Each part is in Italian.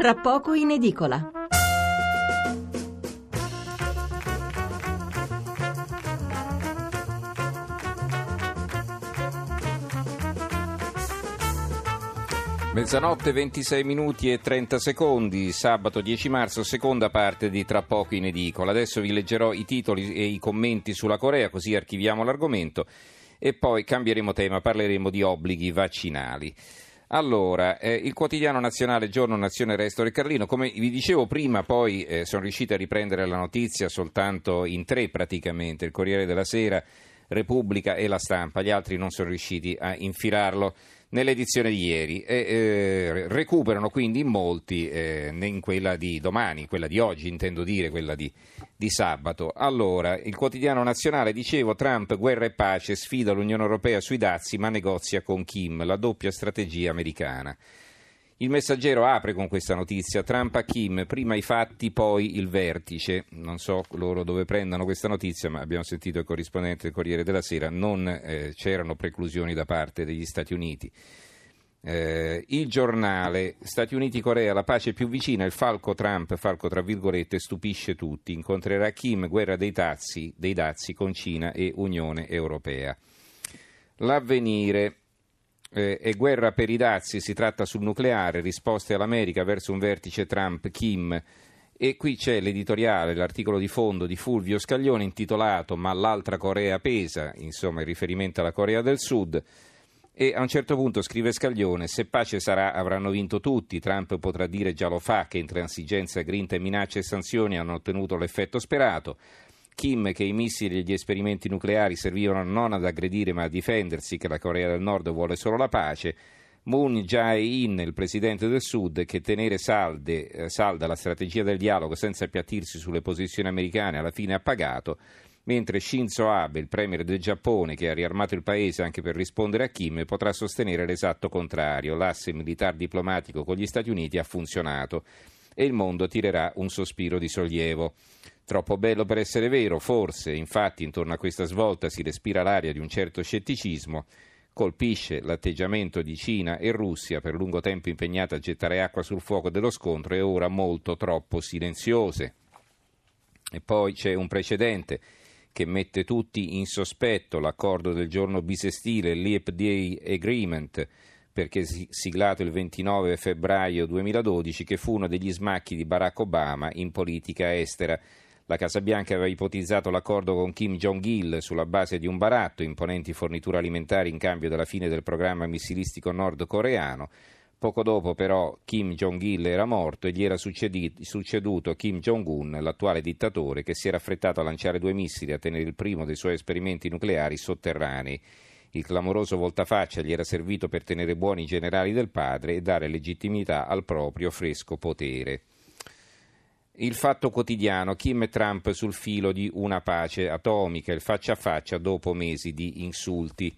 tra poco in edicola. Mezzanotte 26 minuti e 30 secondi, sabato 10 marzo, seconda parte di Tra poco in edicola. Adesso vi leggerò i titoli e i commenti sulla Corea, così archiviamo l'argomento e poi cambieremo tema, parleremo di obblighi vaccinali. Allora, eh, il quotidiano nazionale Giorno Nazione Resto del Carlino, come vi dicevo prima, poi eh, sono riusciti a riprendere la notizia soltanto in tre praticamente, il Corriere della Sera, Repubblica e la Stampa, gli altri non sono riusciti a infilarlo nell'edizione di ieri e eh, recuperano quindi in molti eh, in quella di domani, quella di oggi intendo dire, quella di, di, sabato. Allora, il quotidiano nazionale, dicevo, Trump, guerra e pace, sfida l'Unione Europea sui dazi ma negozia con Kim, la doppia strategia americana. Il messaggero apre con questa notizia, Trump a Kim, prima i fatti, poi il vertice. Non so loro dove prendano questa notizia, ma abbiamo sentito il corrispondente del Corriere della Sera, non eh, c'erano preclusioni da parte degli Stati Uniti. Eh, il giornale Stati Uniti-Corea, la pace più vicina, il falco Trump, falco tra virgolette, stupisce tutti, incontrerà Kim, guerra dei, tazzi, dei dazi con Cina e Unione Europea. L'avvenire eh, e guerra per i dazi, si tratta sul nucleare, risposte all'America verso un vertice Trump-Kim. E qui c'è l'editoriale, l'articolo di fondo di Fulvio Scaglione intitolato Ma l'altra Corea pesa, insomma il riferimento alla Corea del Sud. E a un certo punto scrive Scaglione, se pace sarà avranno vinto tutti, Trump potrà dire già lo fa che intransigenza, grinta, minacce e sanzioni hanno ottenuto l'effetto sperato. Kim che i missili e gli esperimenti nucleari servivano non ad aggredire ma a difendersi, che la Corea del Nord vuole solo la pace. Moon Jae-in, il presidente del Sud, che tenere salde, eh, salda la strategia del dialogo senza appiattirsi sulle posizioni americane alla fine ha pagato, mentre Shinzo Abe, il premier del Giappone, che ha riarmato il paese anche per rispondere a Kim, potrà sostenere l'esatto contrario. L'asse militare diplomatico con gli Stati Uniti ha funzionato e il mondo tirerà un sospiro di sollievo. Troppo bello per essere vero, forse, infatti intorno a questa svolta si respira l'aria di un certo scetticismo, colpisce l'atteggiamento di Cina e Russia per lungo tempo impegnate a gettare acqua sul fuoco dello scontro e ora molto troppo silenziose. E poi c'è un precedente che mette tutti in sospetto l'accordo del giorno bisestile, l'EPDA Agreement, perché siglato il 29 febbraio 2012, che fu uno degli smacchi di Barack Obama in politica estera. La Casa Bianca aveva ipotizzato l'accordo con Kim Jong-il sulla base di un baratto, imponenti forniture alimentari in cambio della fine del programma missilistico nordcoreano. Poco dopo però Kim Jong-il era morto e gli era succeduto Kim Jong-un, l'attuale dittatore, che si era affrettato a lanciare due missili e a tenere il primo dei suoi esperimenti nucleari sotterranei. Il clamoroso voltafaccia gli era servito per tenere buoni i generali del padre e dare legittimità al proprio fresco potere. Il fatto quotidiano, Kim e Trump sul filo di una pace atomica, il faccia a faccia dopo mesi di insulti.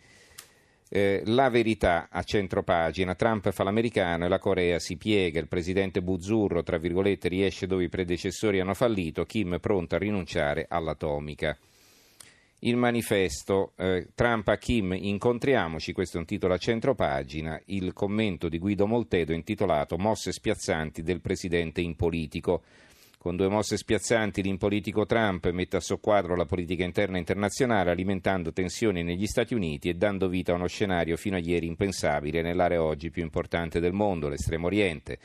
Eh, la verità a centropagina, Trump fa l'americano e la Corea si piega, il presidente Buzzurro, tra virgolette, riesce dove i predecessori hanno fallito, Kim pronto a rinunciare all'atomica. Il manifesto, eh, Trump a Kim, incontriamoci, questo è un titolo a centropagina, il commento di Guido Moltedo intitolato Mosse spiazzanti del presidente in politico. Con due mosse spiazzanti l'impolitico Trump mette a soqquadro la politica interna internazionale alimentando tensioni negli Stati Uniti e dando vita a uno scenario fino a ieri impensabile nell'area oggi più importante del mondo, l'Estremo Oriente.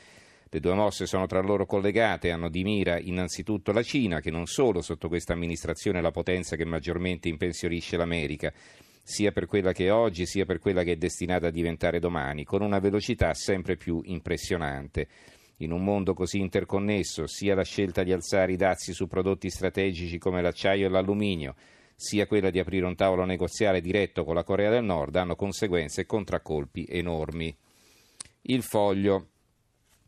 Le due mosse sono tra loro collegate hanno di mira innanzitutto la Cina, che non solo sotto questa amministrazione è la potenza che maggiormente impensiorisce l'America, sia per quella che è oggi sia per quella che è destinata a diventare domani, con una velocità sempre più impressionante. In un mondo così interconnesso, sia la scelta di alzare i dazi su prodotti strategici come l'acciaio e l'alluminio, sia quella di aprire un tavolo negoziale diretto con la Corea del Nord hanno conseguenze e contraccolpi enormi. Il foglio.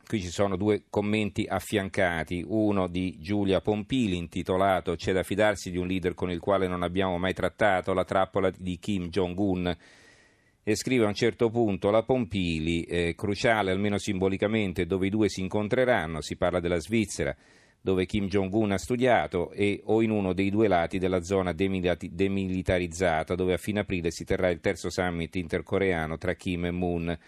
Qui ci sono due commenti affiancati, uno di Giulia Pompili intitolato C'è da fidarsi di un leader con il quale non abbiamo mai trattato, la trappola di Kim Jong-un e scrive a un certo punto la Pompili, eh, cruciale almeno simbolicamente dove i due si incontreranno, si parla della Svizzera, dove Kim Jong-un ha studiato, e, o in uno dei due lati della zona demilitarizzata, dove a fine aprile si terrà il terzo summit intercoreano tra Kim e Moon.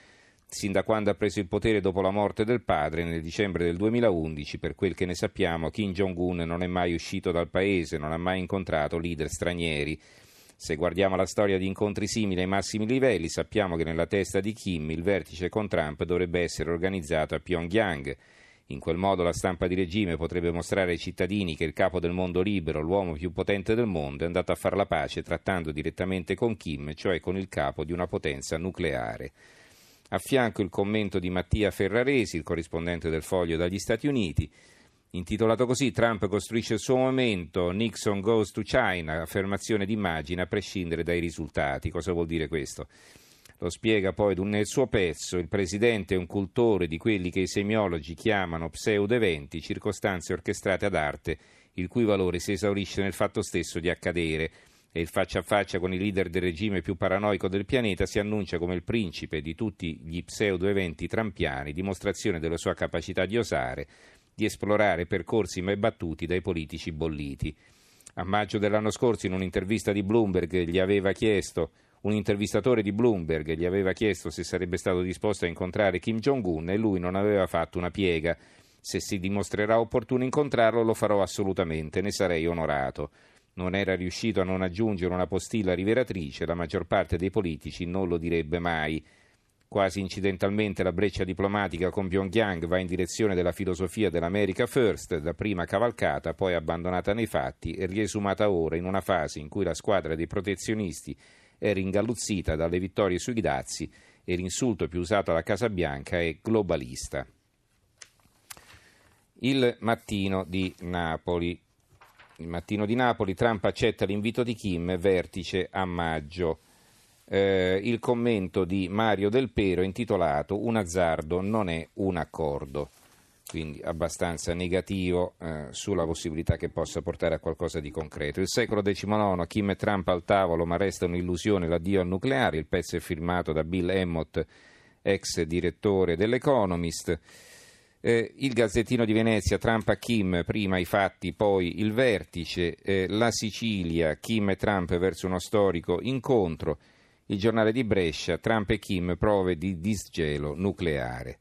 sin da quando ha preso il potere dopo la morte del padre nel dicembre del 2011. Per quel che ne sappiamo, Kim Jong-un non è mai uscito dal paese, non ha mai incontrato leader stranieri. Se guardiamo la storia di incontri simili ai massimi livelli, sappiamo che nella testa di Kim il vertice con Trump dovrebbe essere organizzato a Pyongyang. In quel modo la stampa di regime potrebbe mostrare ai cittadini che il capo del mondo libero, l'uomo più potente del mondo, è andato a fare la pace trattando direttamente con Kim, cioè con il capo di una potenza nucleare. A fianco il commento di Mattia Ferraresi, il corrispondente del Foglio dagli Stati Uniti, Intitolato così, Trump costruisce il suo momento, Nixon goes to China, affermazione d'immagine a prescindere dai risultati. Cosa vuol dire questo? Lo spiega poi nel suo pezzo, il presidente è un cultore di quelli che i semiologi chiamano pseudo-eventi, circostanze orchestrate ad arte, il cui valore si esaurisce nel fatto stesso di accadere e il faccia a faccia con il leader del regime più paranoico del pianeta si annuncia come il principe di tutti gli pseudo-eventi trampiani, dimostrazione della sua capacità di osare, di esplorare percorsi mai battuti dai politici bolliti. A maggio dell'anno scorso, in un'intervista di Bloomberg, gli aveva chiesto, un intervistatore di Bloomberg gli aveva chiesto se sarebbe stato disposto a incontrare Kim Jong-un e lui non aveva fatto una piega. Se si dimostrerà opportuno incontrarlo, lo farò assolutamente, ne sarei onorato. Non era riuscito a non aggiungere una postilla rivelatrice, la maggior parte dei politici non lo direbbe mai. Quasi incidentalmente la breccia diplomatica con Pyongyang va in direzione della filosofia dell'America First, da prima cavalcata, poi abbandonata nei fatti e riesumata ora in una fase in cui la squadra dei protezionisti è ringalluzzita dalle vittorie sui dazi e l'insulto più usato alla Casa Bianca è globalista. Il mattino di Napoli. Il mattino di Napoli, Trump accetta l'invito di Kim, vertice a maggio eh, il commento di Mario Del Pero intitolato Un azzardo non è un accordo, quindi abbastanza negativo eh, sulla possibilità che possa portare a qualcosa di concreto. Il secolo XIX, Kim e Trump al tavolo, ma resta un'illusione l'addio al nucleare. Il pezzo è firmato da Bill Emmott, ex direttore dell'Economist. Eh, il Gazzettino di Venezia, Trump a Kim, prima i fatti, poi il vertice, eh, la Sicilia, Kim e Trump verso uno storico incontro, il giornale di Brescia, Trump e Kim, prove di disgelo nucleare.